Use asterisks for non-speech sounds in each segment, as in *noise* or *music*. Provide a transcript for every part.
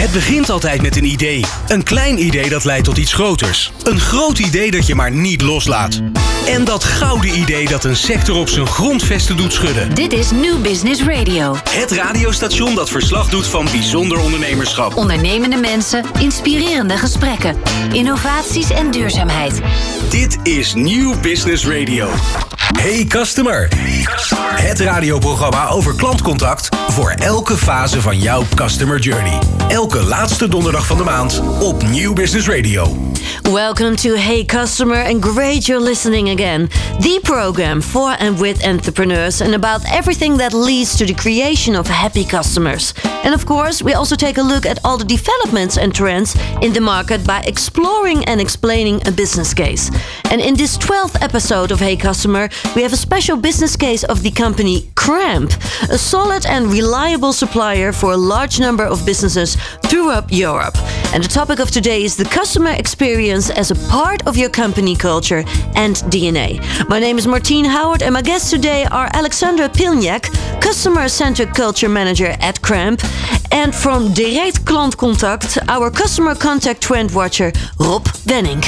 Het begint altijd met een idee. Een klein idee dat leidt tot iets groters. Een groot idee dat je maar niet loslaat. En dat gouden idee dat een sector op zijn grondvesten doet schudden. Dit is New Business Radio. Het radiostation dat verslag doet van bijzonder ondernemerschap. Ondernemende mensen, inspirerende gesprekken, innovaties en duurzaamheid. Dit is New Business Radio. Hey customer. Het radioprogramma over klantcontact voor elke fase van jouw customer journey. Elke laatste donderdag van de maand op New Business Radio. Welcome to Hey Customer and great you're listening again. The program for and with entrepreneurs and about everything that leads to the creation of happy customers. And of course, we also take a look at all the developments and trends in the market by exploring and explaining a business case. And in this 12th episode of Hey Customer, we have a special business case of the company Kramp, a solid and reliable supplier for a large number of businesses throughout Europe. And the topic of today is the customer experience as a part of your company culture and DNA. My name is Martine Howard, and my guests today are Alexandra Pilniak, Customer Centric Culture Manager at Cramp, and from Direct Klantcontact, our Customer Contact Trend Watcher, Rob Wenning.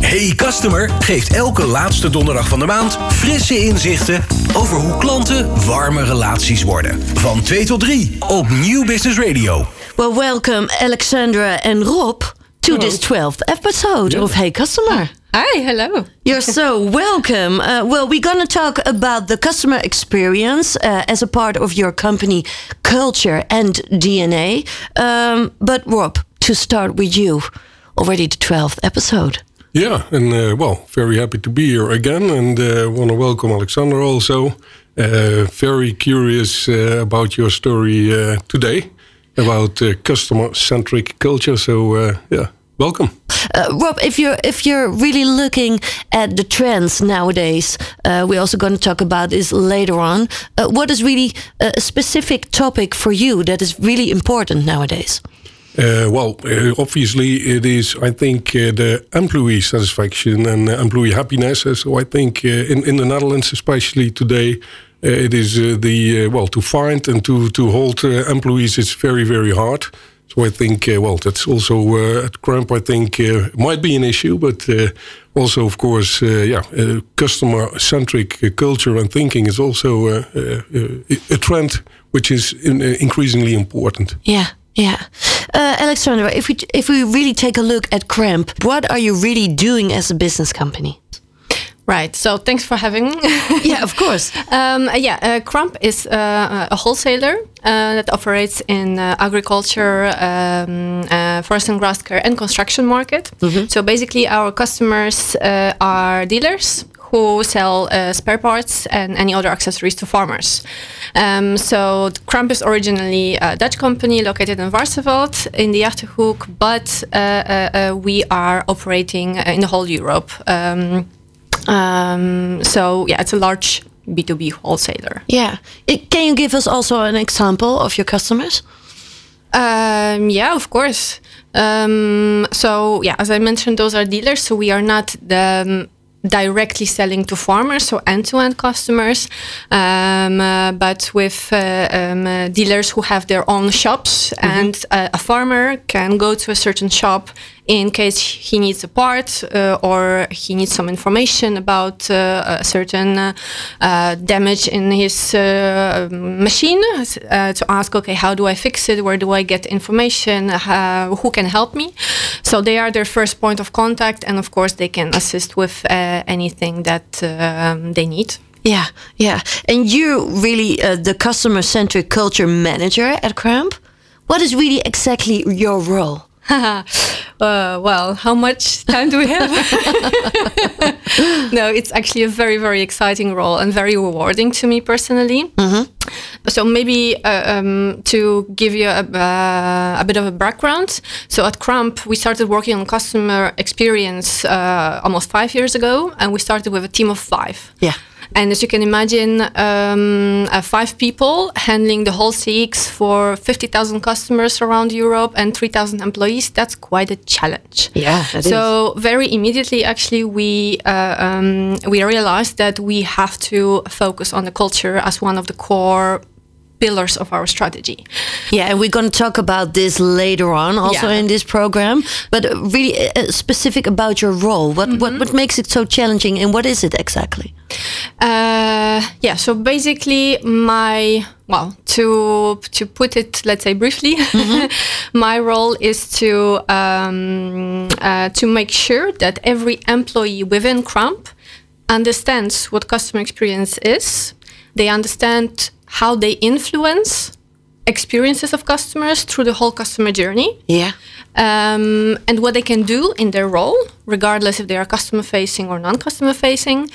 Hey Customer geeft elke laatste donderdag van de maand frisse inzichten over hoe klanten warme relaties worden. Van 2 tot 3 op New Business Radio. Well, welcome, Alexandra and Rob, to this 12th episode of Hey Customer. Hi, hello. You're *laughs* so welcome. Uh, well, we're going to talk about the customer experience uh, as a part of your company culture and DNA. Um, but, Rob, to start with you, already the 12th episode. Yeah, and uh, well, very happy to be here again, and uh, want to welcome Alexander also. Uh, very curious uh, about your story uh, today about uh, customer-centric culture. So uh, yeah, welcome. Uh, Rob, if you're if you're really looking at the trends nowadays, uh, we're also going to talk about this later on. Uh, what is really a specific topic for you that is really important nowadays? Uh, well, uh, obviously, it is. I think uh, the employee satisfaction and employee happiness. So I think uh, in in the Netherlands, especially today, it is uh, the uh, well to find and to to hold uh, employees. It's very very hard. So I think uh, well that's also uh, at Kramp. I think uh, might be an issue, but uh, also of course uh, yeah, uh, customer centric uh, culture and thinking is also uh, uh, uh, a trend which is in, uh, increasingly important. Yeah. Yeah, uh, Alexandra. If we if we really take a look at Kramp, what are you really doing as a business company? Right. So thanks for having me. *laughs* Yeah, of course. um, uh, yeah, uh, Kramp is uh, a wholesaler uh, that operates in uh, agriculture, um, uh, forest and grass care, and construction market. So basically, our customers uh, are dealers who sell uh, spare parts and any other accessories to farmers. Um, so Kramp is originally a Dutch company located in Varsseveld in the Achterhoek, but uh, uh, uh, we are operating in the whole Europe. Um, um, so yeah, it's a large B2B wholesaler. Yeah. It- can you give us also an example of your customers? Um, yeah, of course. Um, so yeah, as I mentioned, those are dealers. So we are not the um, directly selling to farmers, so end-to-end customers, um, uh, but with uh, um, uh, dealers who have their own shops, and uh, a farmer can go to a certain shop in case he needs a part uh, or he needs some information about uh, a certain uh, uh, damage in his uh, machine uh, to ask okay how do i fix it where do i get information who can help me so they are their first point of contact and of course they can assist with anything that um, they need Yeah, yeah. And you really the customer centric culture manager at Kramp. What is really exactly your role? *laughs* uh, well, how much time do we have? *laughs* no, it's actually a very, very exciting role and very rewarding to me personally. So maybe uh, um, to give you a, uh, a bit of a background. So at Kramp, we started working on customer experience uh, almost five years ago, and we started with a team of five. Yeah. And as you can imagine, um, uh, five people handling the whole CX for 50,000 customers around Europe and 3,000 employees, that's quite a challenge. Yeah, that so very immediately, actually, we uh, um, we realized that we have to focus on the culture as one of the core pillars of our strategy. Yeah, and we're going to talk about this later on, also Yeah. in this program. But uh, really uh, specific about your role. What Mm-hmm. what what makes it so challenging, and what is it exactly? Uh, yeah, so basically, my well, to to put it, let's say briefly, *laughs* my role is to um, uh, to make sure that every employee within Kramp understands what customer experience is. They understand how they influence experiences of customers through the whole customer journey Yeah. um, and what they can do in their role, regardless if they are customer facing or non customer facing,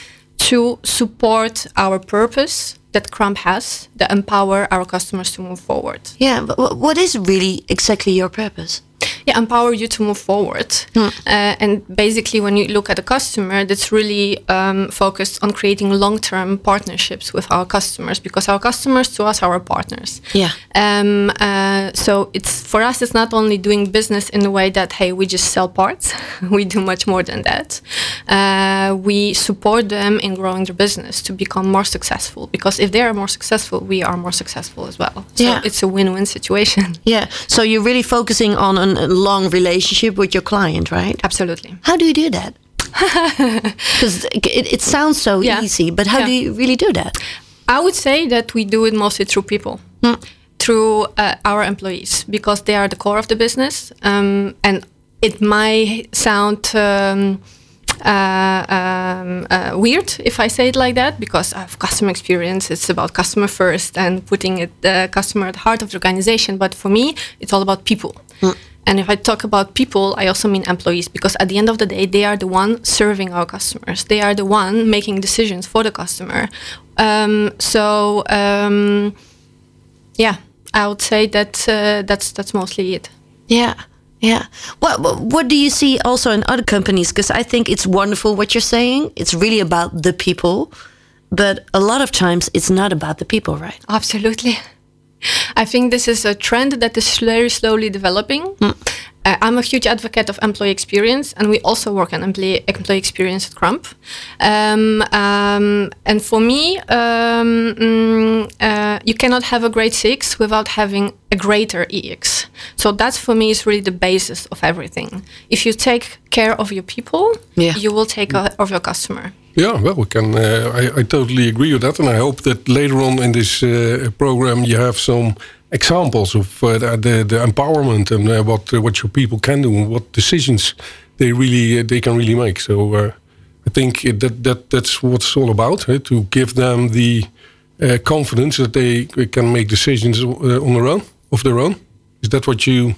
to support our purpose that Kramp has, to empower our customers to move forward. Yeah, but what is really exactly your purpose? Yeah, empower you to move forward. Uh, and basically, when you look at a customer, that's really um, focused on creating long term partnerships with our customers because our customers to us are our partners. Yeah. Um, uh, so it's for us. It's not only doing business in the way that hey, we just sell parts. *laughs* we do much more than that. Uh, we support them in growing their business to become more successful. Because if they are more successful, we are more successful as well. So Yeah. it's a win-win situation. Yeah. So you're really focusing on an, a long relationship with your client, right? Absolutely. How do you do that? *laughs* Because it, it sounds so Yeah. easy, but how Yeah. do you really do that? I would say that we do it mostly through people, through uh, our employees, because they are the core of the business. Um, and it might sound um, uh, um, uh, weird if I say it like that, because of customer experience, it's about customer first and putting it the customer at the heart of the organization. But for me, it's all about people. And if I talk about people, I also mean employees because at the end of the day, they are the one serving our customers. They are the one making decisions for the customer. Um, so um, yeah, I would say that uh, that's that's mostly it. Yeah. Yeah. What, what what do you see also in other companies? Because I think it's wonderful what you're saying. It's really about the people, but a lot of times it's not about the people, right? Absolutely. I think this is a trend that is very slowly developing. Uh, I'm a huge advocate of employee experience, and we also work on employee, employee experience at Kramp. Um, um, and for me, um, mm, uh, you cannot have a great CX without having a greater EX. So that for me is really the basis of everything. If you take care of your people, Yeah. you will take care of your customer. Yeah, well, we can. Uh, I, I totally agree with that, and I hope that later on in this uh, program you have some examples of uh, the, the empowerment and uh, what uh, what your people can do and what decisions they really uh, they can really make. So I think that that that's what it's all about to give them the confidence that they can make decisions on their own of their own. Is that what you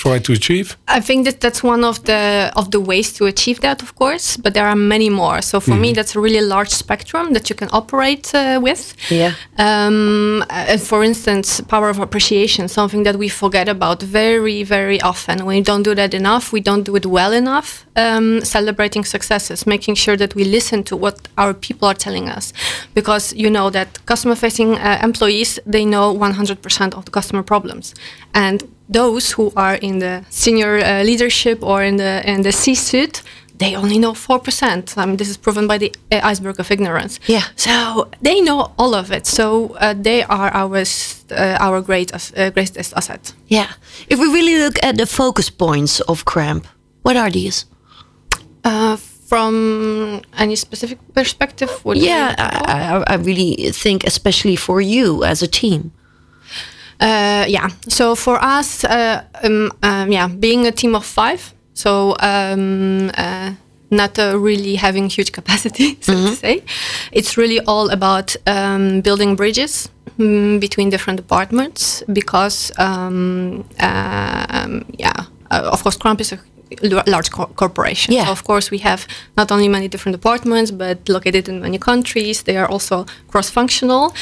try to achieve? I think that that's one of the of the ways to achieve that, of course. But there are many more. So for me, that's a really large spectrum that you can operate uh, with. Yeah. Um, uh, for instance, power of appreciation, something that we forget about very, very often. We don't do that enough. We don't do it well enough. Um, celebrating successes, making sure that we listen to what our people are telling us, because you know that customer-facing uh, employees they know 100% of the customer problems, and those who are in the senior uh, leadership or in the in the C-suite, they only know four percent. I mean, this is proven by the uh, iceberg of ignorance. Yeah. So they know all of it. So uh, they are our uh, our great uh, greatest asset. Yeah. If we really look at the focus points of Kramp, what are these? Uh, from any specific perspective? What do you- Yeah, I, I really think, especially for you as a team. Uh, yeah. So for us, uh, um, um, yeah, being a team of five, so um, uh, not uh, really having huge *laughs* capacity, so to say, it's really all about um, building bridges mm, between different departments because, um, um, yeah, uh, of course, Kramp is a large co- corporation. Yeah. So of course, we have not only many different departments, but located in many countries. They are also cross-functional,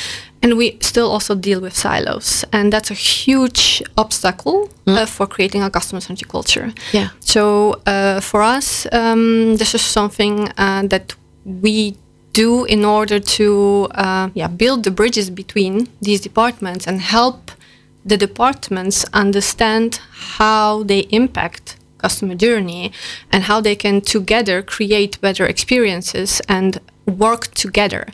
and we still also deal with silos, and that's a huge obstacle uh, for creating a customer-centric culture. Yeah. So uh, for us, um, this is something uh, that we do in order to uh, yeah build the bridges between these departments and help the departments understand how they impact customer journey and how they can together create better experiences and work together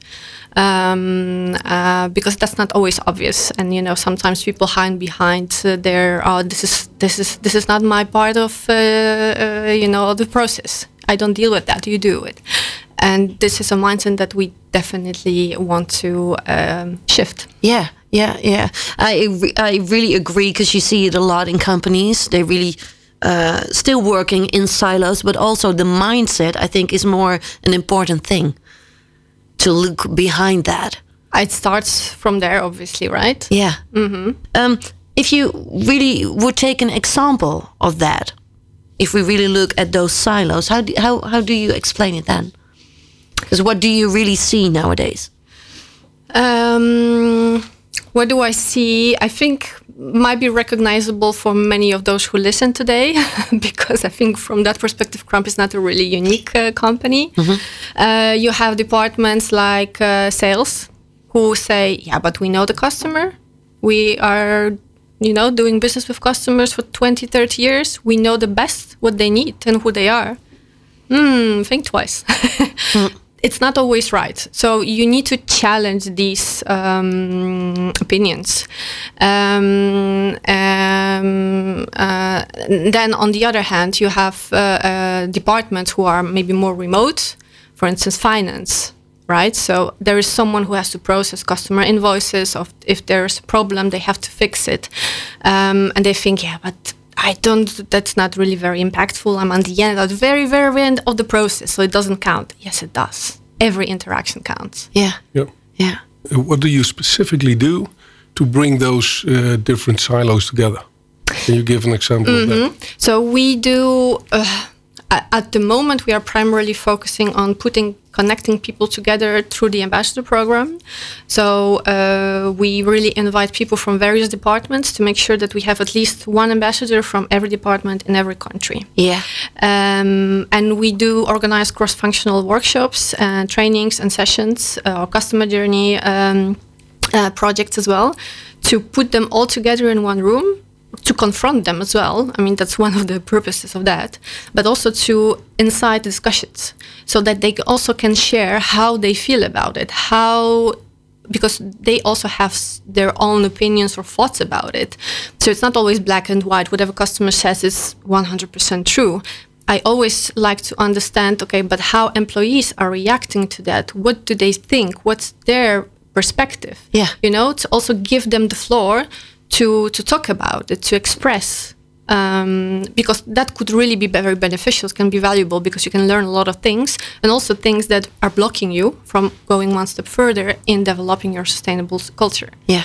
um, uh, because that's not always obvious. And you know sometimes people hide behind uh, their oh this is this is this is not my part of uh, uh, you know the process. I don't deal with that. You do it. And this is a mindset that we definitely want to um, shift. Yeah, yeah, yeah. I re- I really agree because you see it a lot in companies. They really uh, still working in silos, but also the mindset I think is more an important thing to look behind that. it starts from there obviously right Yeah. Um, if you really would take an example of that, if we really look at those silos, how do, how how do you explain it then? Because what do you really see nowadays? Um, what do I see? I think might be recognizable for many of those who listen today, *laughs* because I think from that perspective, Kramp is not a really unique uh, company. Uh, you have departments like uh, sales who say, "Yeah, but we know the customer. We are." You know, doing business with customers for 20, 30 years, we know the best what they need and who they are. Hmm, think twice. *laughs* it's not always right. So you need to challenge these um, opinions. Um, um, uh, then, on the other hand, you have uh, uh, departments who are maybe more remote, for instance, finance. Right, so there is someone who has to process customer invoices. Of if there's a problem, they have to fix it, um, and they think, yeah, but I don't. That's not really very impactful. I'm on the end, at the very, very end of the process, so it doesn't count. Yes, it does. Every interaction counts. Yeah, Yeah. yeah. Uh, What do you specifically do to bring those uh, different silos together? Can you give an example of that? So we do. Uh, a- at the moment, we are primarily focusing on putting connecting people together through the ambassador program. So uh, we really invite people from various departments to make sure that we have at least one ambassador from every department in every country. Yeah. Um, and we do organize cross-functional workshops and trainings and sessions uh, or customer journey um, uh, projects as well to put them all together in one room to confront them as well i mean that's one of the purposes of that but also to incite discussions so that they also can share how they feel about it how because they also have their own opinions or thoughts about it. So it's not always black and white. Whatever customer says is 100% true. I always like to understand, okay, but how employees are reacting to that. What do they think? What's their perspective? Yeah. You know, to also give them the floor to to talk about it, to express. Um, because that could really be very beneficial, can be valuable because you can learn a lot of things and also things that are blocking you from going one step further in developing your sustainable culture. Yeah,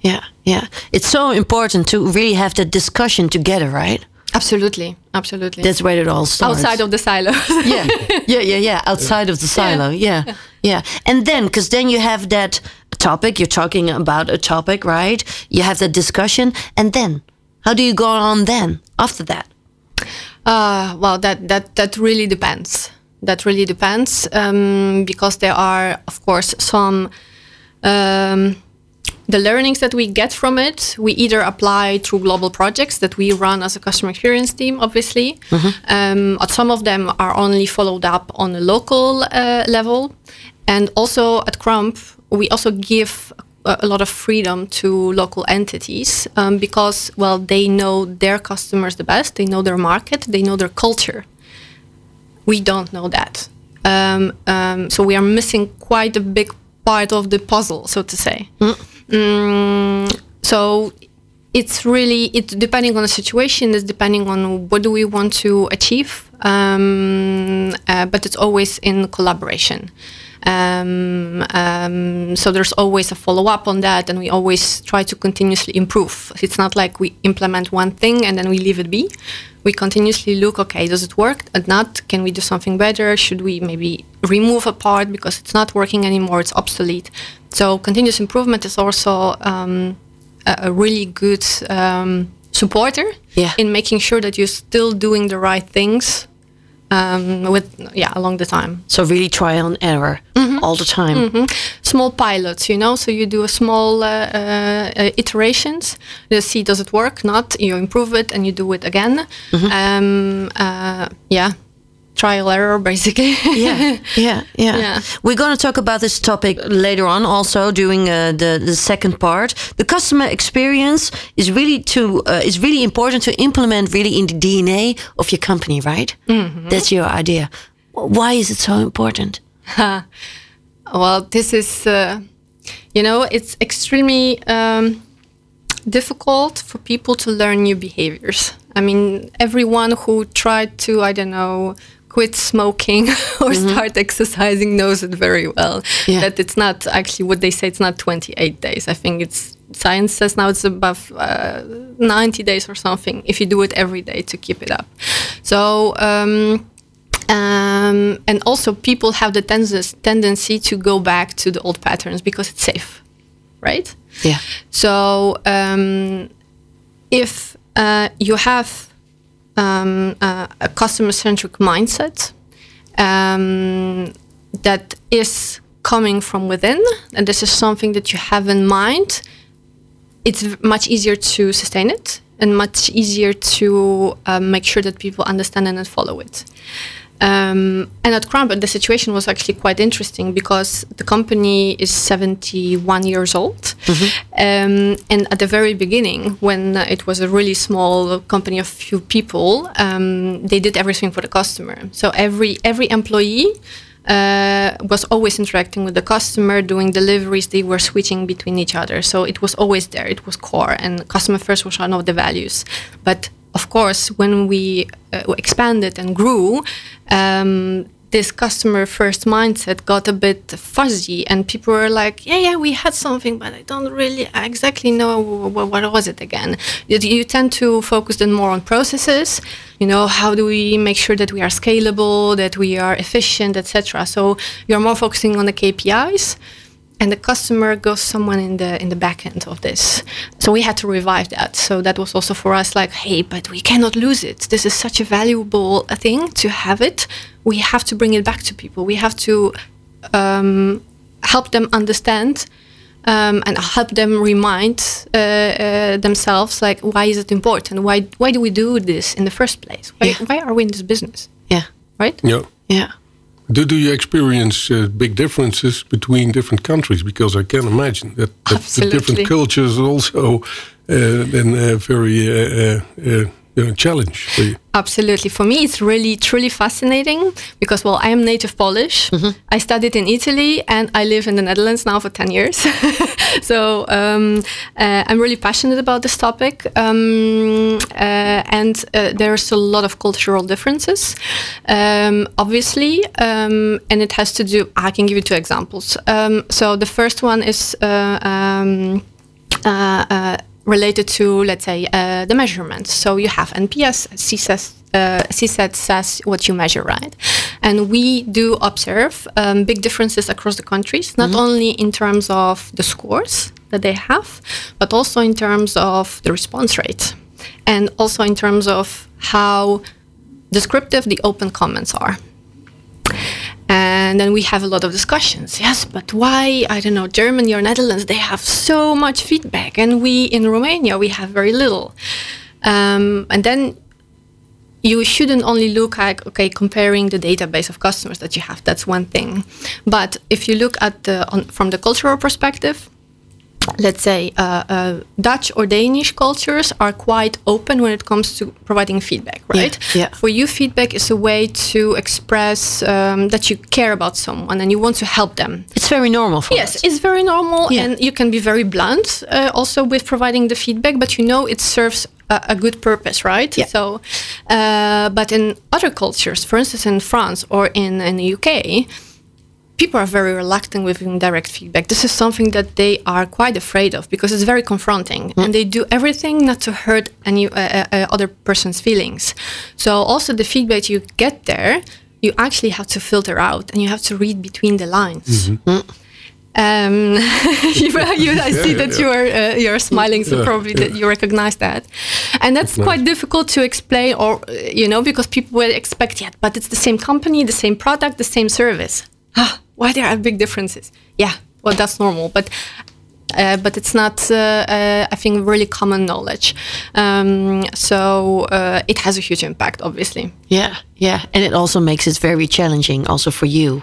yeah, yeah. It's so important to really have that discussion together, right? Absolutely, absolutely. That's where it all starts. outside of the silo. *laughs* yeah, yeah, yeah, yeah. Outside of the silo. Yeah, yeah. And then, because then you have that topic. You're talking about a topic, right? You have that discussion, and then how do you go on then after that? Uh, well, that that that really depends. That really depends um, because there are, of course, some um, the learnings that we get from it. We either apply through global projects that we run as a customer experience team, obviously. Um, but some of them are only followed up on a local uh, level, and also at Kramp, we also give a lot of freedom to local entities um, because, well, they know their customers the best, they know their market, they know their culture. We don't know that. Um, um, so we are missing quite a big part of the puzzle, so to say. Mm, so it's really it depending on the situation. It's depending on what do we want to achieve. Um, uh, but it's always in collaboration. Um, um, so there's always a follow up on that, and we always try to continuously improve. It's not like we implement one thing and then we leave it be. We continuously look, okay, does it work? And not, can we do something better? Should we maybe remove a part because it's not working anymore? It's obsolete. So continuous improvement is also um, a, a really good um, supporter Yeah. in making sure that you're still doing the right things um, with yeah along the time. So really trial and error all the time. Mhm. Small pilots, you know. So you do a small uh, uh, uh, iterations. You see, does it work? Not. You improve it and you do it again. Um, uh, yeah. Trial error basically yeah, *laughs* yeah, yeah, Yeah. We're going to talk about this topic later on, also during uh, the the second part. The customer experience is really to uh, is really important to implement really in the DNA of your company, right? That's your idea. Why is it so important? *laughs* well this is uh, you know it's extremely um, difficult for people to learn new behaviors i mean everyone who tried to i don't know quit smoking *laughs* or start exercising knows it very well Yeah. that it's not actually what they say it's not 28 days. I think it's science says now it's above uh, 90 days or something if you do it every day to keep it up. So um, um, and also people have the tendency tendency to go back to the old patterns because it's safe right? Yeah, so um, if uh, you have um, uh, a customer-centric mindset um, that is coming from within, and this is something that you have in mind, it's much easier to sustain it and much easier to um, make sure that people understand and follow it. Um, and at Crumpet, the situation was actually quite interesting because the company is 71 years old. Um, and at the very beginning, when it was a really small company of few people, um, they did everything for the customer. So every every employee uh, was always interacting with the customer, doing deliveries. They were switching between each other, so it was always there. It was core, and customer first was one of the values. But of course, when we uh, expanded and grew, um, this customer first mindset got a bit fuzzy, and people were like, "Yeah, yeah, we had something, but I don't really exactly know what, was it again." You, you tend to focus then more on processes. You know, how do we make sure that we are scalable, that we are efficient, etc. So you're more focusing on the KPIs and the customer goes someone in the in the back end of this. So we had to revive that. So that was also for us like hey but we cannot lose it. This is such a valuable thing to have it. We have to bring it back to people. We have to um, help them understand um, and help them remind uh, uh, themselves like why is it important? Why why do we do this in the first place? Why, Yeah. why are we in this business? Yeah, right? Yeah. yeah. Do, do you experience uh, big differences between different countries? Because I can imagine that, that the different cultures are also uh, then uh, very uh, uh, uh, challenge for you. Absolutely. For me, it's really, truly fascinating because, well, I am native Polish. I studied in Italy and I live in the Netherlands now for 10 years. *laughs* *laughs* so um, uh, I'm really passionate about this topic. Um, uh, and uh, there's a lot of cultural differences, um, obviously. Um, and it has to do, I can give you two examples. Um, so the first one is. Uh, um, uh, uh, related to, let's say, uh, the measurements. So you have NPS, CSAT, uh, CSAT says what you measure, right? And we do observe um, big differences across the countries, not only in terms of the scores that they have, but also in terms of the response rate, and also in terms of how descriptive the open comments are. And then we have a lot of discussions. Yes, but why, I don't know, Germany or Netherlands, they have so much feedback, and we in Romania, we have very little. Um, and then you shouldn't only look at, okay, comparing the database of customers that you have, that's one thing. But if you look at the, on, from the cultural perspective, let's say uh, uh, Dutch or Danish cultures are quite open when it comes to providing feedback, right? yeah. For you, feedback is a way to express um, that you care about someone and you want to help them. It's very normal for Yes, us. it's very normal, Yeah. and you can be very blunt uh, also with providing the feedback, but you know it serves a, a good purpose, right? Yeah. So, uh, but in other cultures, for instance, in France or in, in the UK, people are very reluctant with indirect feedback. This is something that they are quite afraid of because it's very confronting, and they do everything not to hurt any uh, uh, uh, other person's feelings. So also the feedback you get there, you actually have to filter out, and you have to read between the lines. Um, *laughs* you, *laughs* you, I see Yeah, that yeah. you are uh, you are smiling, so Yeah, probably yeah. that you recognize that, and that's nice. quite difficult to explain, or uh, you know, because people will expect, yeah, but it's the same company, the same product, the same service. *gasps* Ah, why there are big differences? Yeah, well, that's normal, but uh, but it's not, uh, uh, I think, really common knowledge. Um, so uh, it has a huge impact, obviously. Yeah, yeah, and it also makes it very challenging, also for you,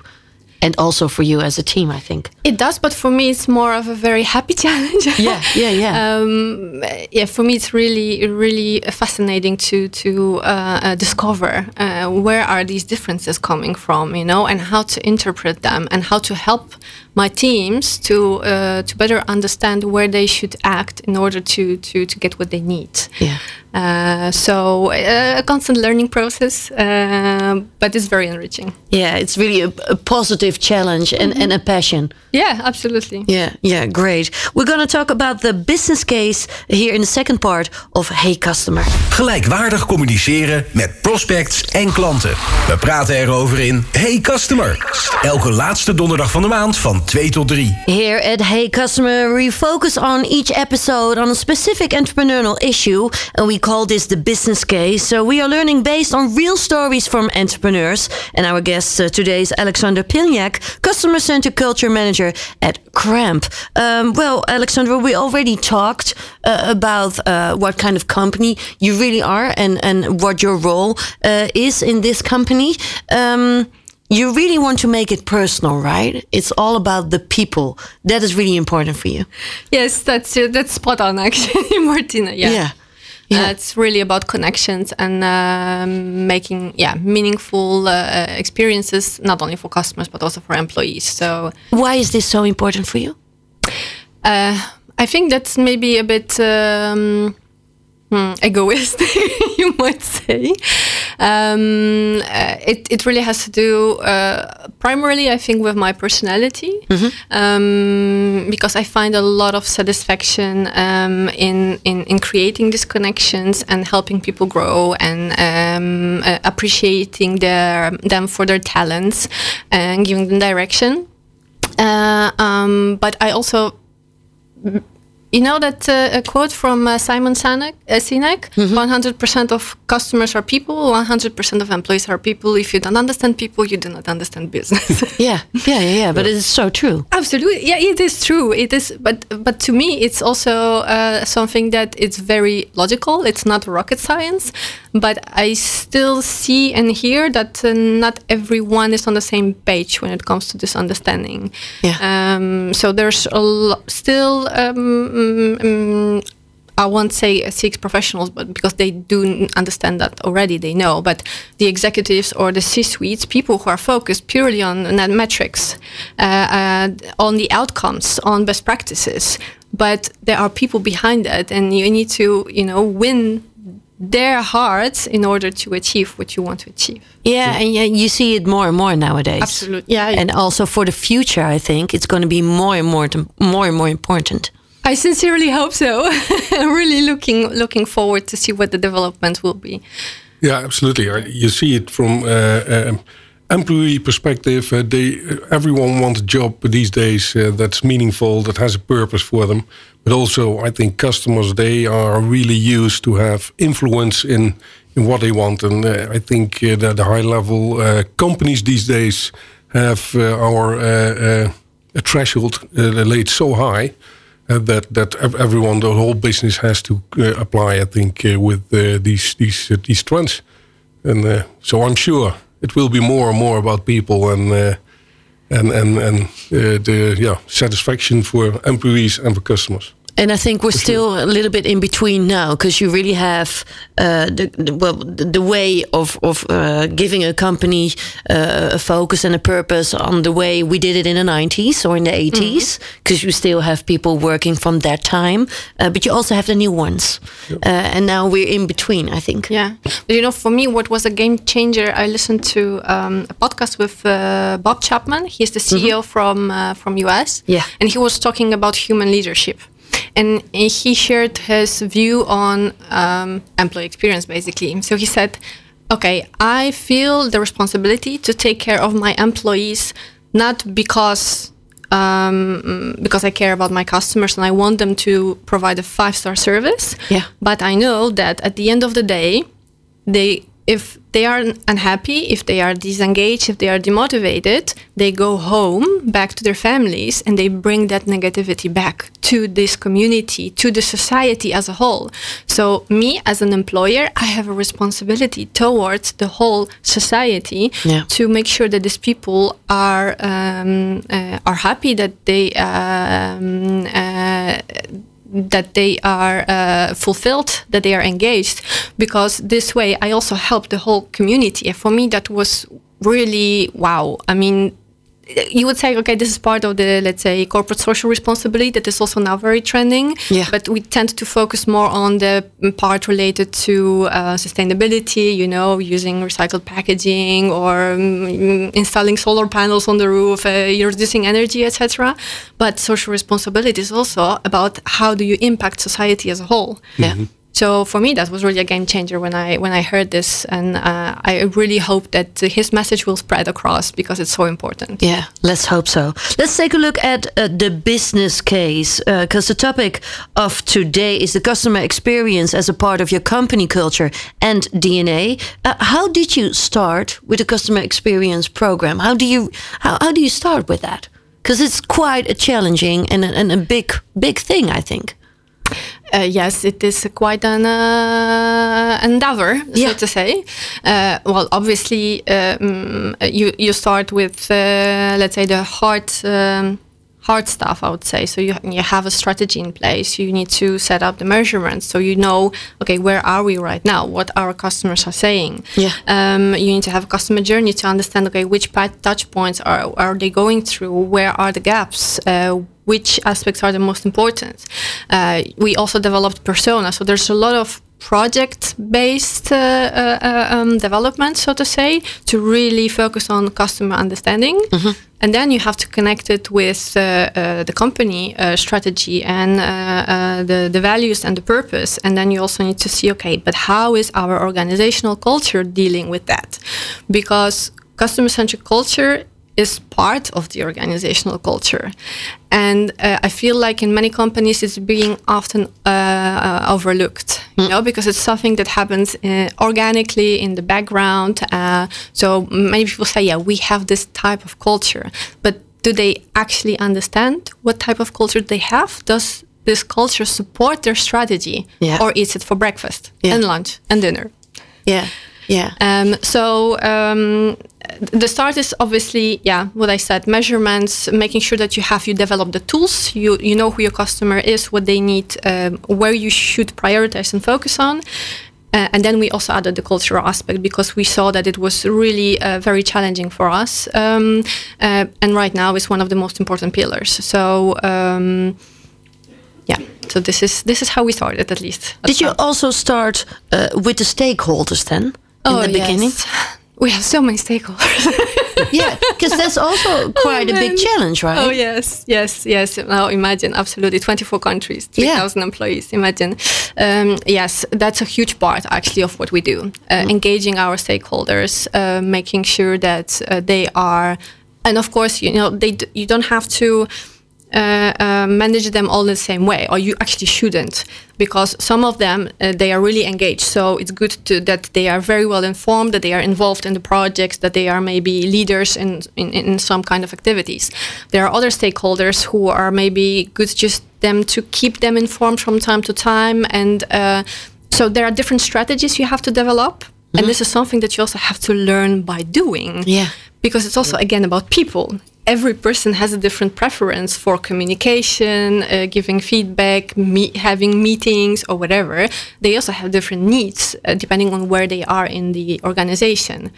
and also for you as a team. I think it does, but for me, it's more of a very happy *laughs* challenge. Yeah, yeah, yeah. um, yeah, for me, it's really, really fascinating to to uh, uh, discover uh, where are these differences coming from, you know, and how to interpret them, and how to help my teams to uh, to better understand where they should act in order to to to get what they need. Yeah. Uh, so uh, a constant learning process, uh, but it's very enriching. Yeah, it's really a, a positive challenge and, and a passion. Yeah, absolutely. Yeah, yeah, great. We're going to talk about the business case here in the second part of Hey Customer. Gelijkwaardig communiceren met prospects en klanten. We praten erover in Hey Customer. Elke laatste donderdag van de maand van 2 tot 3. Here at Hey Customer, we focus on each episode on a specific entrepreneurial issue, and we call this the business case. So we are learning based on real stories from entrepreneurs. And our guest uh, today is Alexander Pilniak, Customer Center Culture Manager at Kramp. Um, well, Alexander, we already talked uh, about uh, what kind of company you really are and, and what your role uh, is in this company. Um, you really want to make it personal, right? It's all about the people. That is really important for you. Yes, that's uh, that's spot on, actually, *laughs* Martina. Yeah. Yeah. Uh, it's really about connections and um, making yeah meaningful uh, experiences not only for customers but also for employees. So Why is this so important for you? uh, I think that's maybe a bit um, hmm, egoistic, *laughs* you might say. Um, uh, it, it really has to do uh, primarily, I think, with my personality, um, because I find a lot of satisfaction um, in, in in creating these connections and helping people grow and um, uh, appreciating their them for their talents and giving them direction. Uh, um, but I also you know that uh, a quote from uh, Simon Sinek, uh, Sinek Mm-hmm. 100% of customers are people, 100% of employees are people. If you don't understand people, you do not understand business. *laughs* Yeah, yeah, yeah, yeah. But it is so true. Absolutely, yeah, it is true. It is, but but to me, it's also uh, something that it's very logical. It's not rocket science, but I still see and hear that uh, not everyone is on the same page when it comes to this understanding. Yeah. Um, so there's a lo- still. Um, mm, I won't say CX professionals, but because they do understand that already, they know. But the executives or the C-suites, people who are focused purely on net metrics, uh, uh, on the outcomes, on best practices. But there are people behind that, and you need to, you know, win their hearts in order to achieve what you want to achieve. Yeah, and yeah, you see it more and more nowadays. Absolutely, yeah. And also for the future, I think it's going to be more and more, more and more important. I sincerely hope so. *laughs* I'm really looking looking forward to see what the development will be. Yeah, absolutely. You see it from uh, um, employee perspective. Uh, they everyone wants a job these days uh, that's meaningful, that has a purpose for them. But also, I think customers they are really used to have influence in in what they want, and uh, I think uh, that the high level uh, companies these days have uh, our uh, uh, threshold uh, laid so high. Uh, that that everyone, the whole business has to uh, apply. I think uh, with these these these trends, and so I'm sure it will be more and more about people and and and and the yeah satisfaction for employees and for customers. And I think we're still a little bit in between now because you really have uh, the, the well the, way of of uh, giving a company uh, a focus and a purpose on the way we did it in the 90s or in the 80s because you still have people working from that time, uh, but you also have the new ones, uh, and now we're in between. I think. Yeah, but you know, for me, what was a game changer? I listened to um, a podcast with uh, Bob Chapman. He's the CEO from uh, from US. Yeah. and he was talking about human leadership, and he shared his view on um, employee experience, basically. So he said, "Okay, I feel the responsibility to take care of my employees, not because." Um, because I care about my customers and I want them to provide a five star service. Yeah. But I know that at the end of the day, they if they are unhappy, if they are disengaged, if they are demotivated, they go home back to their families and they bring that negativity back to this community, to the society as a whole. So, me as an employer, I have a responsibility towards the whole society Yeah. to make sure that these people are um, uh, are happy, that they um, uh, that they are uh, fulfilled, that they are engaged, because this way I also help the whole community. For me, that was really wow. I mean, you would say, okay, this is part of the, let's say, corporate social responsibility that is also now very trending. Yeah. But we tend to focus more on the part related to uh, sustainability, you know, using recycled packaging or um, installing solar panels on the roof, uh, reducing energy, etc. But social responsibility is also about how do you impact society as a whole. Yeah. So for me, that was really a game changer when I when I heard this, and uh, I really hope that his message will spread across because it's so important. Yeah, let's hope so. Let's take a look at uh, the business case because the topic of today is the customer experience as a part of your company culture and DNA. Uh, how did you start with the customer experience program? How do you how, how do you start with that? Because it's quite a challenging and and a big big thing, I think. Uh, yes, it is quite an uh, endeavor, Yeah. so to say. Uh, well, obviously, um, you you start with uh, let's say the hard um, hard stuff. I would say so. You you have a strategy in place. You need to set up the measurements, so you know, okay, where are we right now? What our customers are saying. Yeah. Um, you need to have a customer journey to understand, okay, which touch points are are they going through? Where are the gaps? Which aspects are the most important. Uh, we also developed persona, so there's a lot of project-based uh, uh, uh, um, development, so to say, to really focus on customer understanding. And then you have to connect it with uh, uh, the company uh, strategy and uh, uh, the, the values and the purpose. And then you also need to see, okay, but how is our organizational culture dealing with that? Because customer-centric culture is part of the organizational culture. And uh, I feel like in many companies it's being often uh, uh, overlooked, you know, because it's something that happens uh, organically in the background. Uh, so many people say, yeah, we have this type of culture, but do they actually understand what type of culture they have? Does this culture support their strategy, Yeah. or is it for breakfast Yeah. and lunch and dinner? Yeah, yeah. Um, so um, the start is obviously, yeah, what I said, measurements, making sure that you have you develop the tools, you you know who your customer is, what they need, um, where you should prioritize and focus on. Uh, and then we also added the cultural aspect because we saw that it was really uh, very challenging for us. Um, uh, and right now is one of the most important pillars. So um, yeah, so this is this is how we started at least. Did you also start uh, with the stakeholders then in Oh, the beginning? yes. *laughs* We have so many stakeholders. *laughs* yeah, because that's also quite a big challenge, right? Oh yes, yes, yes. Now imagine, absolutely, twenty-four countries, three Yeah. employees. Imagine. Um, yes, that's a huge part actually of what we do. Uh, Engaging our stakeholders, uh, making sure that uh, they are, and of course, you know, they d- you don't have to. Uh, uh, manage them all the same way, or you actually shouldn't, because some of them uh, they are really engaged. So it's good to, that they are very well informed, that they are involved in the projects, that they are maybe leaders in, in in some kind of activities. There are other stakeholders who are maybe good just them to keep them informed from time to time, and uh, so there are different strategies you have to develop. And this is something that you also have to learn by doing Yeah. because it's also again about people every person has a different preference for communication uh, giving feedback me- having meetings or whatever they also have different needs uh, depending on where they are in the organization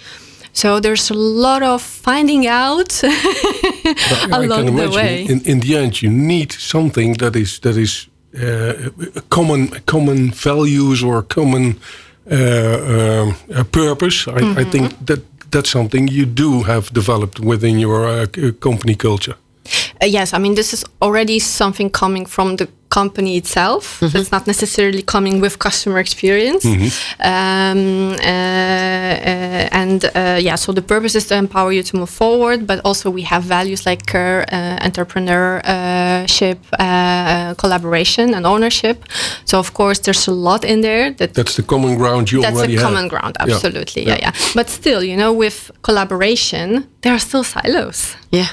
so there's a lot of finding out *laughs* along the way in, in the end you need something that is that is uh, common common values or common uh, um, uh, purpose. I, I Mm-hmm. think that that's something you do have developed within your uh, company culture. Uh, yes, I mean this is already something coming from the company itself. So it's not necessarily coming with customer experience. Um, uh, uh, and uh, yeah, so the purpose is to empower you to move forward, but also we have values like care, uh, entrepreneurship, uh, collaboration, and ownership. So of course, there's a lot in there that That's the common ground you that's already have. common ground Yeah. absolutely yeah. yeah but still you know with collaboration there are still silos Yeah.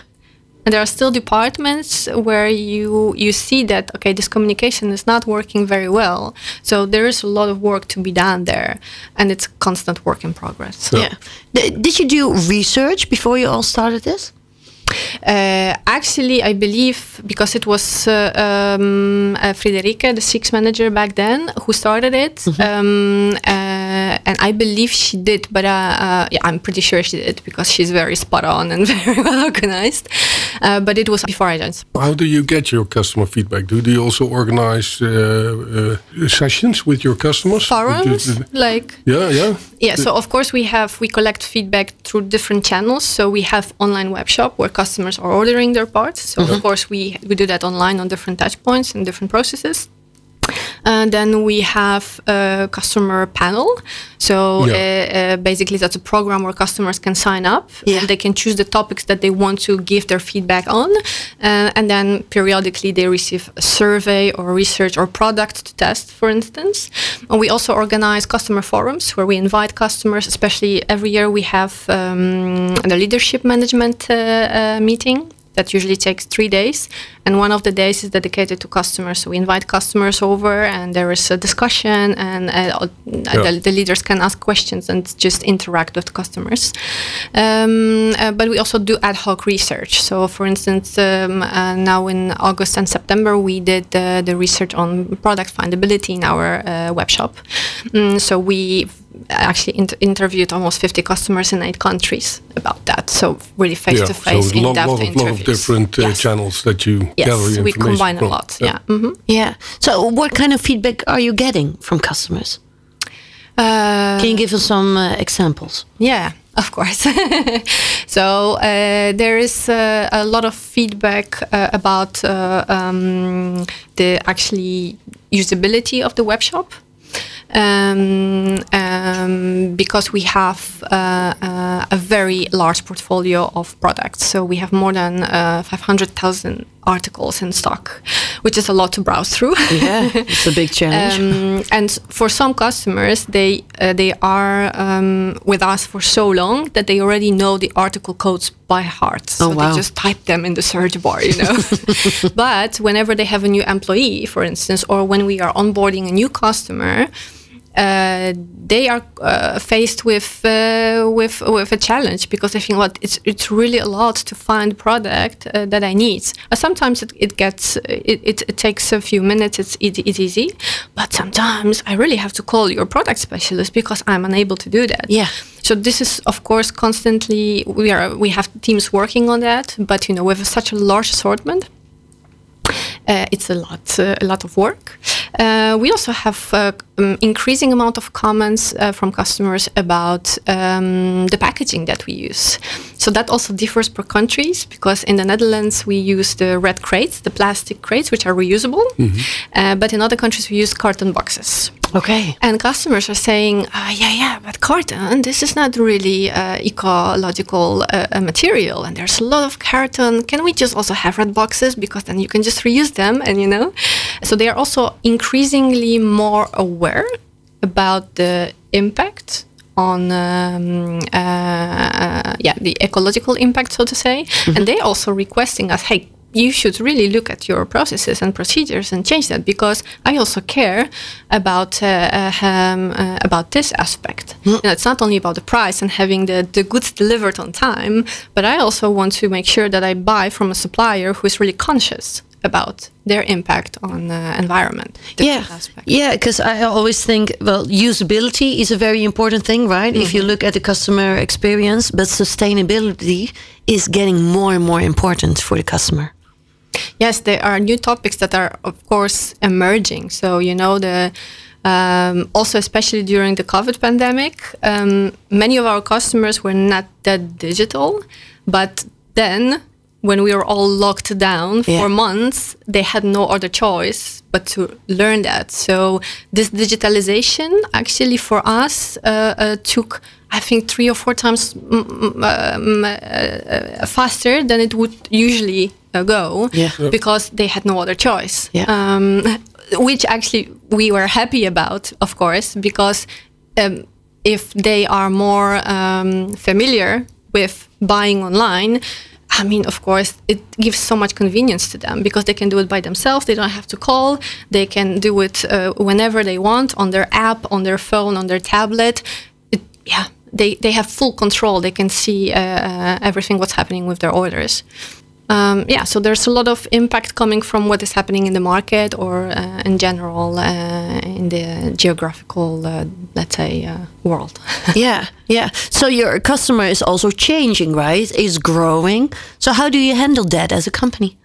And there are still departments where you you see that okay this communication is not working very well so there is a lot of work to be done there and it's a constant work in progress Yeah. D- did you do research before you all started this? Uh, actually, I believe because it was uh, um, uh, Friederike, the CX manager back then, who started it, um, uh, and I believe she did. But uh, uh, yeah, I'm pretty sure she did because she's very spot on and *laughs* very well organized. Uh, but it was before I joined. How do you get your customer feedback? Do you also organize uh, uh, sessions with your customers? Forums, like Yeah, yeah. Yeah, so of course we have we collect feedback through different channels. So we have online web shop where customers are ordering their parts. So of course we we do that online on different touch points and different processes. And then we have a customer panel. So Yeah. uh, uh, basically, that's a program where customers can sign up Yeah. and they can choose the topics that they want to give their feedback on. Uh, and then periodically, they receive a survey or research or product to test, for instance. And we also organize customer forums where we invite customers, especially every year we have um, the leadership management uh, uh, meeting that usually takes three days. And one of the days is dedicated to customers. So we invite customers over and there is a discussion and uh, the, the leaders can ask questions and just interact with customers. Um, uh, but we also do ad hoc research. So for instance um, uh, now in august and september we did uh, the research on product findability in our uh, web shop. Mm, so we actually inter- interviewed almost 50 customers in eight countries about that. So really face to face, so a in lot, depth lot, of, lot of different uh, yes. channels that you gather Yes, information we combine from. a lot. Yeah. Mhm. Yeah. So, what kind of feedback are you getting from customers? Uh, Can you give us some uh, examples? Yeah, of course. *laughs* so uh, there is uh, a lot of feedback uh, about uh, um, the actually usability of the web shop. Um, um, because we have uh, uh, a very large portfolio of products. So we have more than uh, 500,000 articles in stock, which is a lot to browse through. Yeah, it's a big *laughs* challenge. Um, and for some customers, they uh, they are um, with us for so long that they already know the article codes by heart. So Oh, wow. they just type them in the search bar, you know. *laughs* but whenever they have a new employee, for instance, or when we are onboarding a new customer. Uh, they are uh, faced with uh, with with a challenge because they think, well, it's it's really a lot to find product uh, that I need. Uh, sometimes it, it gets it, it, it takes a few minutes. It's it, it's easy, but sometimes I really have to call your product specialist because I'm unable to do that. Yeah. So this is of course constantly we are we have teams working on that, but you know with such a large assortment. Uh, it's a lot, uh, a lot of work. Uh, we also have uh, um, increasing amount of comments uh, from customers about um, the packaging that we use. So that also differs per countries because in the Netherlands we use the red crates, the plastic crates, which are reusable. Uh, but in other countries we use carton boxes. Okay. And customers are saying, uh, yeah, yeah, but carton, this is not really uh, ecological uh, material. And there's a lot of carton. Can we just also have red boxes? Because then you can just reuse them. And, you know, so they are also increasingly more aware about the impact on um, uh, yeah the ecological impact so to say and they also requesting us hey you should really look at your processes and procedures and change that because I also care about uh, uh, um, uh, about this aspect. You know, it's not only about the price and having the, the goods delivered on time, but I also want to make sure that I buy from a supplier who is really conscious about their impact on the environment. Yeah, aspects. yeah. Because I always think, well, usability is a very important thing, right? If you look at the customer experience, but sustainability is getting more and more important for the customer. Yes, there are new topics that are, of course, emerging. So you know the. Um, also, especially during the COVID pandemic, um, many of our customers were not that digital, but then when we were all locked down Yeah. for months, they had no other choice but to learn that. So this digitalization actually for us uh, uh, took, I think, three or four times mm, mm, um, uh, faster than it would usually uh, go Yeah. Yeah. because they had no other choice. Yeah. Um, which actually we were happy about, of course, because um, if they are more um, familiar with buying online, I mean, of course, it gives so much convenience to them because they can do it by themselves. They don't have to call. They can do it uh, whenever they want on their app, on their phone, on their tablet. It, yeah, they, they have full control. They can see uh, uh, everything what's happening with their orders. Um, yeah, so there's a lot of impact coming from what is happening in the market or uh, in general uh, in the geographical, uh, let's say, uh, world. *laughs* yeah, yeah. So your customer is also changing, right? Is growing. So how do you handle that as a company?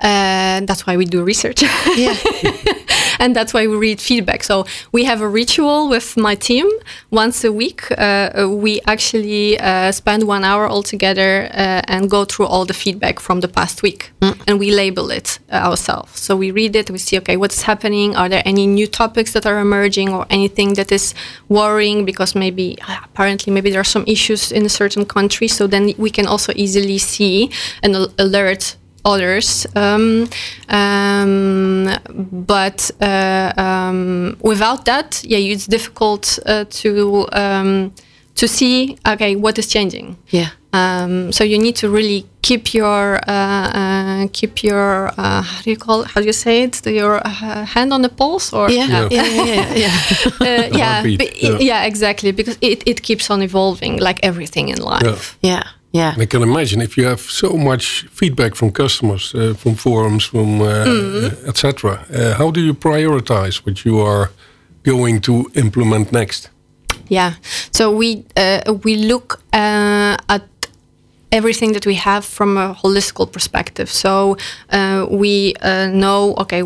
Uh, that's why we do research. Yeah. *laughs* and that's why we read feedback. So we have a ritual with my team once a week. Uh, we actually uh, spend one hour all together uh, and go through all the feedback from the past week, and we label it uh, ourselves. So we read it. We see, okay, what's happening? Are there any new topics that are emerging, or anything that is worrying? Because maybe uh, apparently maybe there are some issues in a certain country. So then we can also easily see and al- alert others. Um, um, but uh, um, without that, yeah, it's difficult uh, to um, to see. Okay, what is changing? Yeah. Um, so you need to really keep your uh, uh, keep your uh, how do you call it? how do you say it? Your uh, hand on the pulse or Yeah. Yeah. Yeah. Yeah. Yeah. yeah. *laughs* uh, *laughs* yeah, yeah. yeah, exactly because it, it keeps on evolving like everything in life. yeah. Yeah. And I can imagine if you have so much feedback from customers, uh, from forums, from uh, Mm-hmm. etc. Uh, how do you prioritize what you are going to implement next? Yeah. So we uh, we look uh, at everything that we have from a holistical perspective. So uh, we uh, know, okay,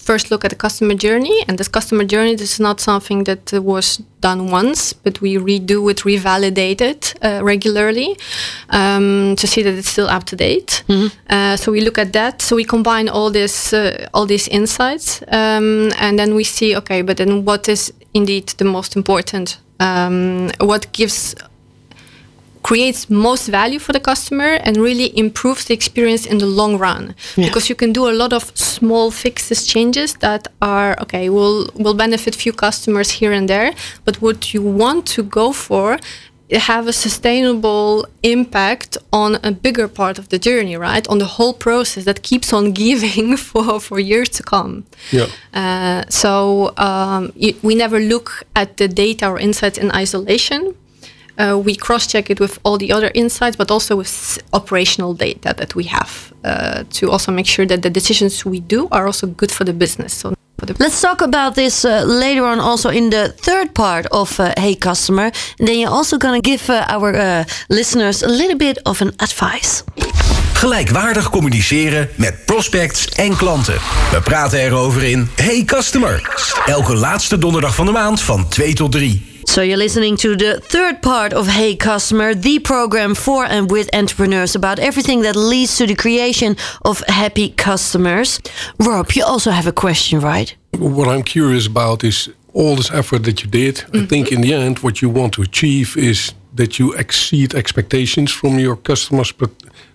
first look at the customer journey, and this customer journey this is not something that was done once, but we redo it, revalidate it uh, regularly um, to see that it's still up to date. Uh, so we look at that. So we combine all this, uh, all these insights, um, and then we see, okay, but then what is indeed the most important? Um, what gives creates most value for the customer and really improves the experience in the long run Yeah. because you can do a lot of small fixes changes that are okay will will benefit few customers here and there but what you want to go for have a sustainable impact on a bigger part of the journey right on the whole process that keeps on *laughs* giving for for years to come Yeah. uh, so um, y we never look at the data or insights in isolation. Uh, we cross-check it with all the other insights, but also with operational data that we have uh, to also make sure that the decisions we do are also good for the business. So for the Let's talk about this uh, later on, also in the third part of uh, Hey Customer. And then you're also going to give uh, our uh, listeners a little bit of an advice. Gelijkwaardig communiceren met prospects en klanten. We praten erover in Hey Customer. Elke laatste donderdag van de maand van 2 tot 3. So you're listening to the third part of Hey Customer, the program for and with entrepreneurs about everything that leads to the creation of happy customers. Rob, you also have a question, right? What I'm curious about is all this effort that you did. I think in the end, what you want to achieve is that you exceed expectations from your customers'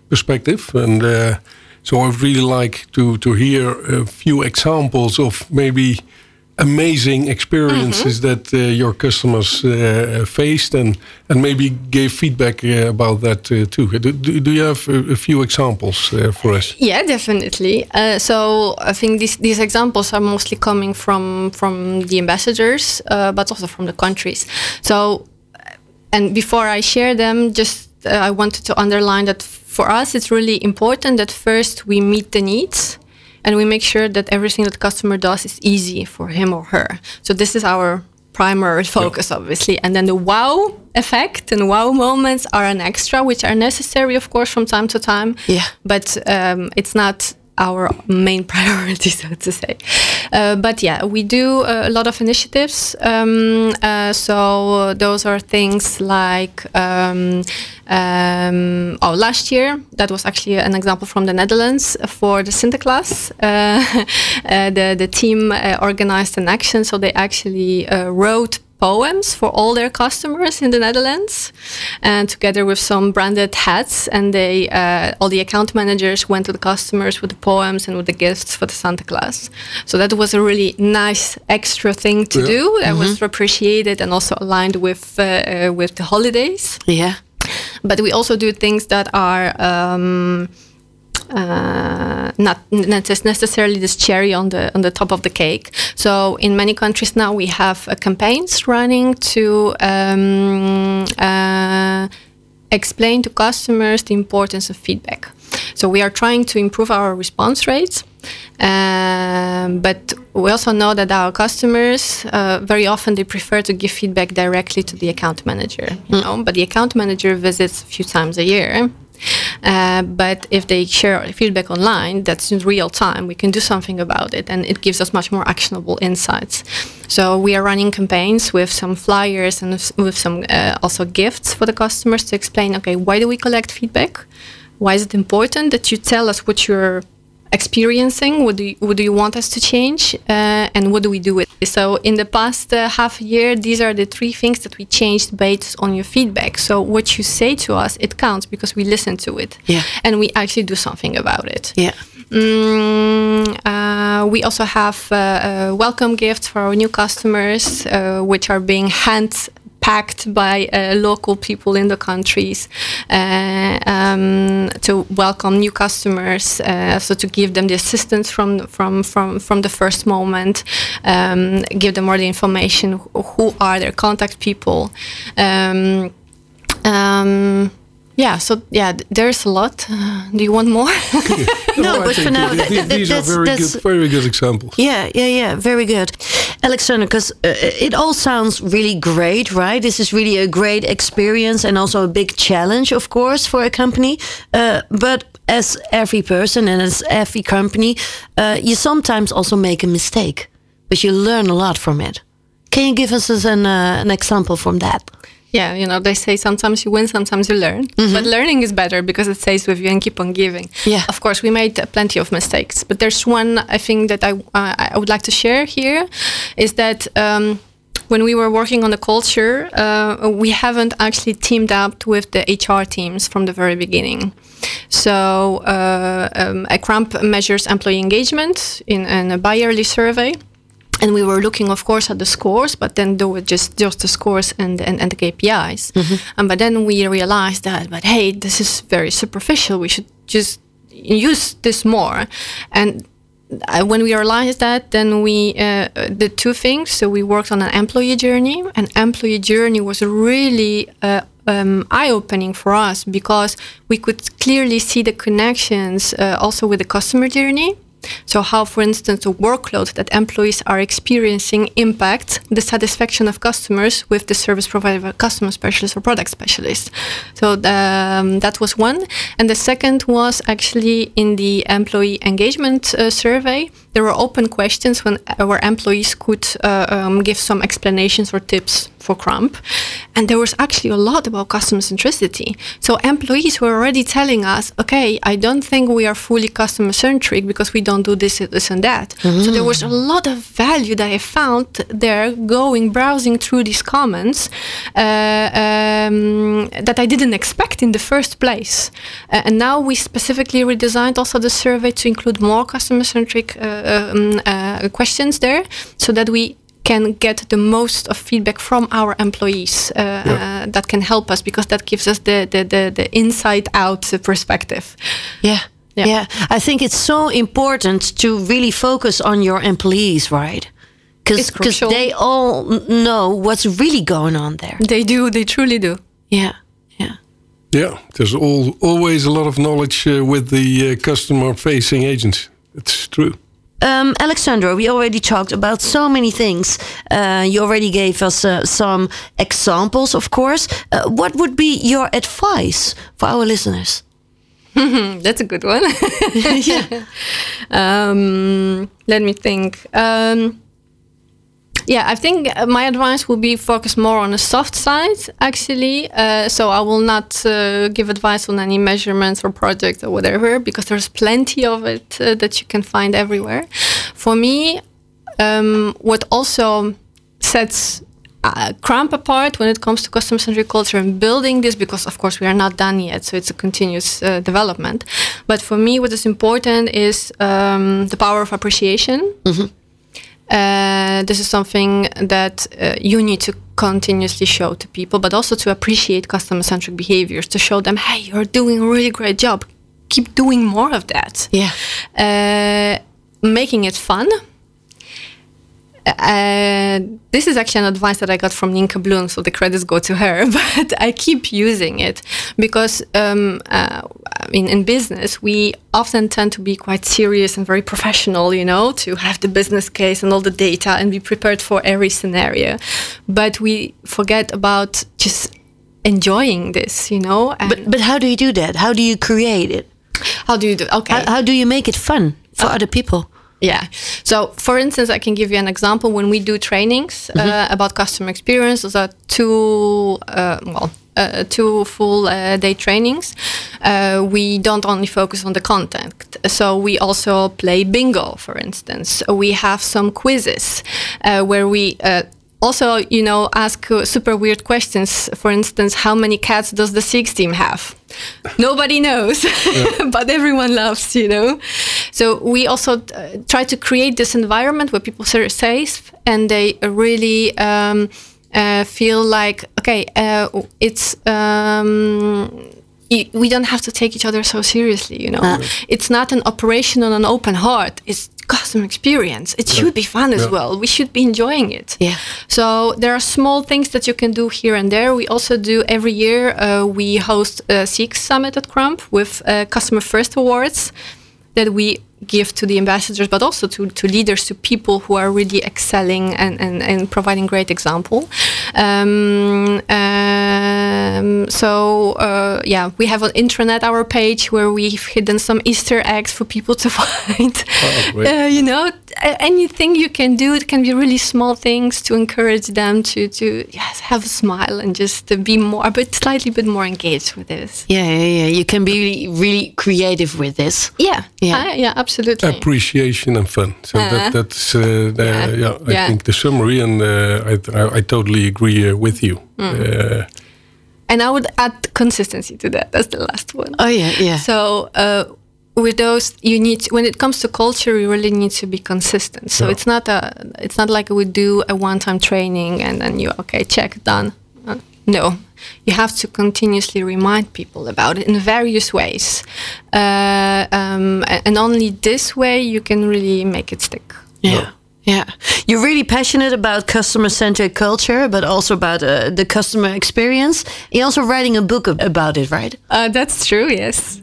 perspective. And uh, so I'd really like to to hear a few examples of maybe amazing experiences that uh, your customers uh, faced and and maybe gave feedback uh, about that uh, too. Do, do do you have a, a few examples uh, for us? Yeah, definitely. Uh, so I think these these examples are mostly coming from from the ambassadors, uh, but also from the countries. So, and before I share them, just uh, I wanted to underline that for us it's really important that first we meet the needs. And we make sure that everything that the customer does is easy for him or her. So this is our primary focus, obviously. And then the wow effect and wow moments are an extra, which are necessary, of course, from time to time Yeah. but um, it's not our main *laughs* priority, so to say. Uh, but yeah, we do a lot of initiatives. Um, uh, so those are things like um, um, oh, last year that was actually an example from the Netherlands for the Sinterklaas. *laughs* Uh, uh, the the team uh, organized an action, so they actually wrote poems for all their customers in the Netherlands, and together with some branded hats. And they, uh, all the account managers, went to the customers with the poems and with the gifts for the Santa Claus. So that was a really nice extra thing to yeah. do. That mm-hmm. was appreciated and also aligned with uh, uh, with the holidays. Yeah, but we also do things that are. Um, uh, not necessarily this cherry on the on the top of the cake. So in many countries now we have uh, campaigns running to um, uh, explain to customers the importance of feedback. So we are trying to improve our response rates. Um, but we also know that our customers uh, very often they prefer to give feedback directly to the account manager. You mm. know, but the account manager visits a few times a year, uh, but if they share feedback online, that's in real time. We can do something about it, and it gives us much more actionable insights. So we are running campaigns with some flyers and with some uh, also gifts for the customers to explain. Okay, why do we collect feedback? Why is it important that you tell us what you're experiencing? What do you, what do you want us to change? Uh, and what do we do with it? So in the past uh, half year, these are the three things that we changed based on your feedback. So what you say to us, it counts because we listen to it. Yeah. And we actually do something about it. Yeah. Mm, uh, we also have uh, uh, welcome gifts for our new customers, uh, which are being hand packed by uh, local people in the countries uh, um, to welcome new customers, uh, so to give them the assistance from from from from the first moment, um, give them all the information. Who are their contact people? Um, um yeah, so yeah, there's a lot. Uh, do you want more? *laughs* *laughs* no, but for now, these are very good, very good examples. Yeah, yeah, yeah, very good, Alexander. Because uh, it all sounds really great, right? This is really a great experience and also a big challenge, of course, for a company. Uh, but as every person and as every company, uh, you sometimes also make a mistake, but you learn a lot from it. Can you give us an uh, an example from that? Yeah, you know, they say sometimes you win, sometimes you learn. Mm-hmm. But learning is better because it stays with you and keep on giving. Yeah. Of course, we made plenty of mistakes, but there's one I think that I uh, I would like to share here, is that. Um, when we were working on the culture, uh, we haven't actually teamed up with the HR teams from the very beginning. So, uh, um, a Kramp measures employee engagement in, in a bi yearly survey and we were looking of course at the scores but then there were just just the scores and and, and the kpis mm-hmm. and but then we realized that but hey this is very superficial. We should just use this more. And when we realized that then we uh, did two things so we worked on an employee journey. And employee journey was really uh, um, eye-opening for us because we could clearly see the connections uh, also with the customer journey so how, for instance, the workload that employees are experiencing impacts the satisfaction of customers with the service provider, customer specialist or product specialist. So um, that was one. And the second was actually in the employee engagement uh, survey. There were open questions when our employees could uh, um, give some explanations or tips for Kramp. And there was actually a lot about customer centricity. So employees were already telling us, okay, I don't think we are fully customer centric because we don't do this, this, and that. Mm-hmm. So there was a lot of value that I found there going, browsing through these comments uh, um, that I didn't expect in the first place. Uh, and now we specifically redesigned also the survey to include more customer centric uh, um, uh, questions there so that we can get the most of feedback from our employees uh, yeah. uh, that can help us because that gives us the the the, the inside out perspective. Yeah. yeah. Yeah. I think it's so important to really focus on your employees right? Because they all know what's really going on there. They do. They truly do. Yeah. Yeah. Yeah. There's all, always a lot of knowledge uh, with the uh, customer facing agents it's true um, Alexandra, we already talked about so many things. Uh, you already gave us uh, some examples, of course. Uh, what would be your advice for our listeners? *laughs* That's a good one. *laughs* *laughs* yeah. Um, let me think. Um, yeah, I think my advice will be focus more on the soft side, actually. Uh, so I will not uh, give advice on any measurements or projects or whatever, because there's plenty of it uh, that you can find everywhere. For me, um, what also sets uh, Kramp apart when it comes to customer centric culture and building this because of course we are not done yet so it's a continuous uh, development but for me what is important is um, the power of appreciation mm-hmm. Uh, this is something that uh, you need to continuously show to people but also to appreciate customer centric behaviors to show them hey you're doing a really great job. Keep doing more of that. Yeah. Uh, making it fun uh, this is actually an advice that I got from Ninka Bloom, so the credits go to her. *laughs* But I keep using it because, um, uh, I mean, in business, we often tend to be quite serious and very professional, you know, to have the business case and all the data and be prepared for every scenario. But we forget about just enjoying this, you know. but but how do you do that? How do you create it? How do you do? Okay. How, how do you make it fun for uh, other people? Yeah. So, for instance, I can give you an example. When we do trainings uh, mm-hmm. uh, about customer experience, those are two, uh, well, uh, two full uh, day trainings. Uh, we don't only focus on the content, so we also play bingo, for instance. We have some quizzes where we also, you know, ask super weird questions. For instance, how many cats does the CX team have? Nobody knows, yeah. *laughs* but everyone loves, you know. So we also uh, try to create this environment where people are safe and they really um, uh, feel like, okay, uh, it's. Um, we don't have to take each other so seriously, you know. Uh. It's not an operation on an open heart. It's customer experience. It should be fun as yeah. well. We should be enjoying it. Yeah. So there are small things that you can do here and there. We also do every year. Uh, we host a CX Summit at Kramp with uh, customer first awards that we give to the ambassadors, but also to, to leaders, to people who are really excelling and, and, and providing great example. Um, um, so uh, yeah, we have an intranet our page where we've hidden some Easter eggs for people to *laughs* find. Oh, uh, you know, anything you can do. It can be really small things to encourage them to to yes have a smile and just to be more, but slightly bit more engaged with this. Yeah, yeah, yeah. You can be really creative with this. Yeah, yeah, uh, yeah, absolutely. Appreciation and fun. So that uh-huh. that's uh, the, yeah. yeah. I yeah. think the summary, and uh, I, I, I totally agree uh, with you. Mm. And I would add consistency to that. That's the last one. Oh yeah, yeah. So uh, with those you need to, when it comes to culture you really need to be consistent so yeah. it's not a it's not like we do a one time training and then you okay check done uh, no you have to continuously remind people about it in various ways uh, um, and only this way you can really make it stick yeah yeah, you're really passionate about customer centric culture, but also about uh, the customer experience. You're also writing a book about it, right? Uh, that's true, yes.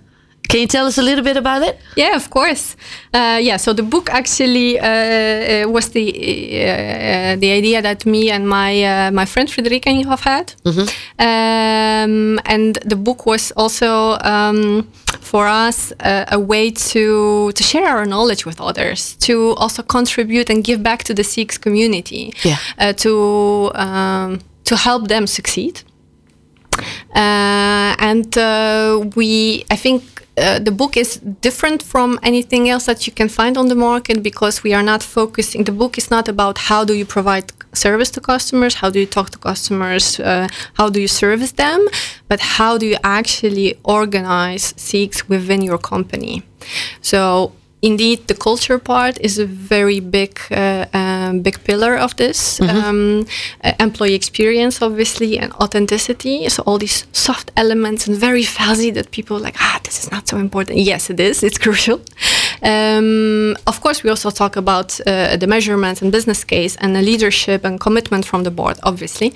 Can you tell us a little bit about it? Yeah, of course. Uh, yeah, so the book actually uh, uh was the uh, the idea that me and my uh, my friend Frederica have had, mm-hmm. um, and the book was also um, for us a way to to share our knowledge with others, to also contribute and give back to the CX community, yeah. to um, to help them succeed. Uh, and uh, we, I think, uh, the book is different from anything else that you can find on the market because we are not focusing. The book is not about how do you provide service to customers, how do you talk to customers, uh, how do you service them, but how do you actually organize CX within your company. So indeed the culture part is a very big uh, um, big pillar of this. Mm-hmm. um, uh, employee experience obviously and authenticity. So all these soft elements and very fuzzy that people like ah this is not so important. Yes it is. It's *laughs* crucial. Um, of course we also talk about uh, the measurements and business case and the leadership and commitment from the board obviously.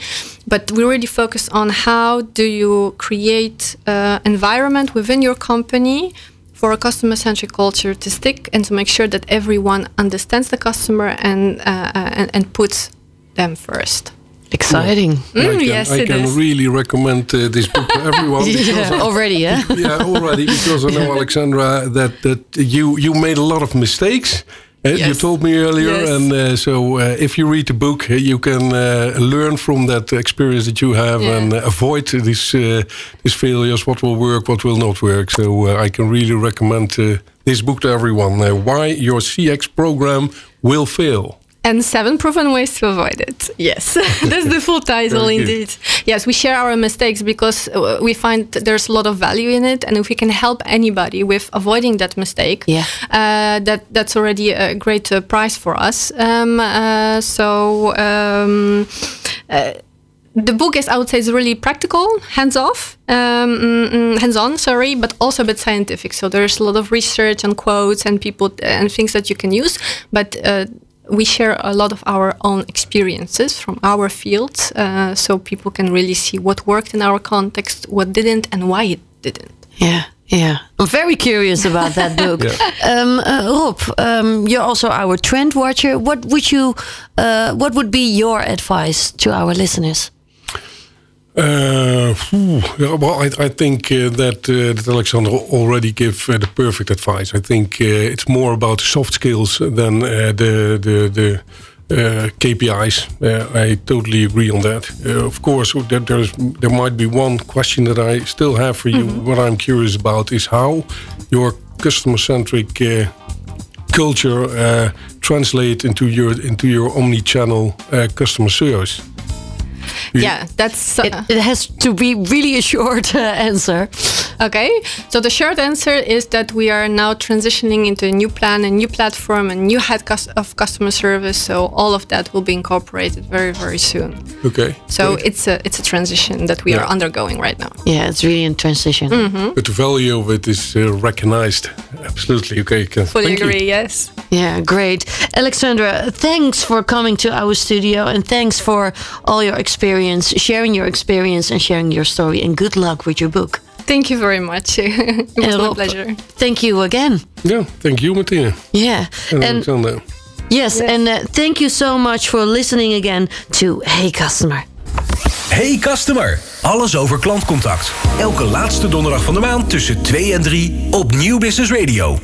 But we really focus on how do you create uh, environment within your company for a customer centric culture to stick and to make sure that everyone understands the customer and, uh, uh, and, and puts them first. Exciting. I can, yes, I it can is. really recommend uh, this book to everyone. *laughs* because Yeah, already, yeah? yeah, already because I know *laughs* Alexandra that that you you made a lot of mistakes. Uh, You told me earlier, Yes. and uh, so uh, if you read the book, uh, you can uh, learn from that experience that you have Yeah. and avoid these uh, these failures. What will work, what will not work. So uh, I can really recommend uh, this book to everyone. Uh, Why your CX program will fail. And seven proven ways to avoid it. Yes, *laughs* that's the full title indeed. Yes, we share our mistakes because uh, we find that there's a lot of value in it, and if we can help anybody with avoiding that mistake, Yeah. uh, that that's already a great uh, prize for us. Um, uh, so. Um, uh, the book is, I would say, is really practical, hands-off, um, mm, mm, hands-on. Sorry, but also a bit scientific. So there's a lot of research and quotes and people and things that you can use. But uh, we share a lot of our own experiences from our fields uh, so people can really see what worked in our context, what didn't, and why it didn't. Yeah, yeah. I'm very curious about that *laughs* book. um, uh, Rob, um, you're also our trend watcher. What would you, uh, what would be your advice to our listeners? Uh, well, I, I think uh, that uh, that Alexander already gave uh, the perfect advice. I think uh, it's more about soft skills than uh, the the the uh, KPIs. I totally agree on that. Uh, of course, there, there's there might be one question that I still have for you. What I'm curious about is how your customer centric. Uh, culture uh, translate into your into your omni-channel uh, customer service Yeah, that's uh, It, it has to be really a short uh, answer. Okay, so the short answer is that we are now transitioning into a new plan, a new platform, a new head of customer service. So all of that will be incorporated very, very soon. okay So great. it's a it's a transition that we Yeah. are undergoing right now. Yeah, it's really in transition. But the value of it is uh, recognized. Absolutely. Okay. Fully thank you. agree. Yes. Yeah, great. Alexandra, thanks for coming to our studio and thanks for all your experience, sharing your experience and sharing your story. And good luck with your book. Thank you very much. *laughs* it was And my Rob, pleasure. Thank you again. Yeah. Thank you, Martina. Yeah. And, And Alexander. yes, and uh, thank you so much for listening again to Hey Customer. Hey customer, alles over klantcontact. Elke laatste donderdag van de maand tussen 2 en 3 op Nieuw Business Radio.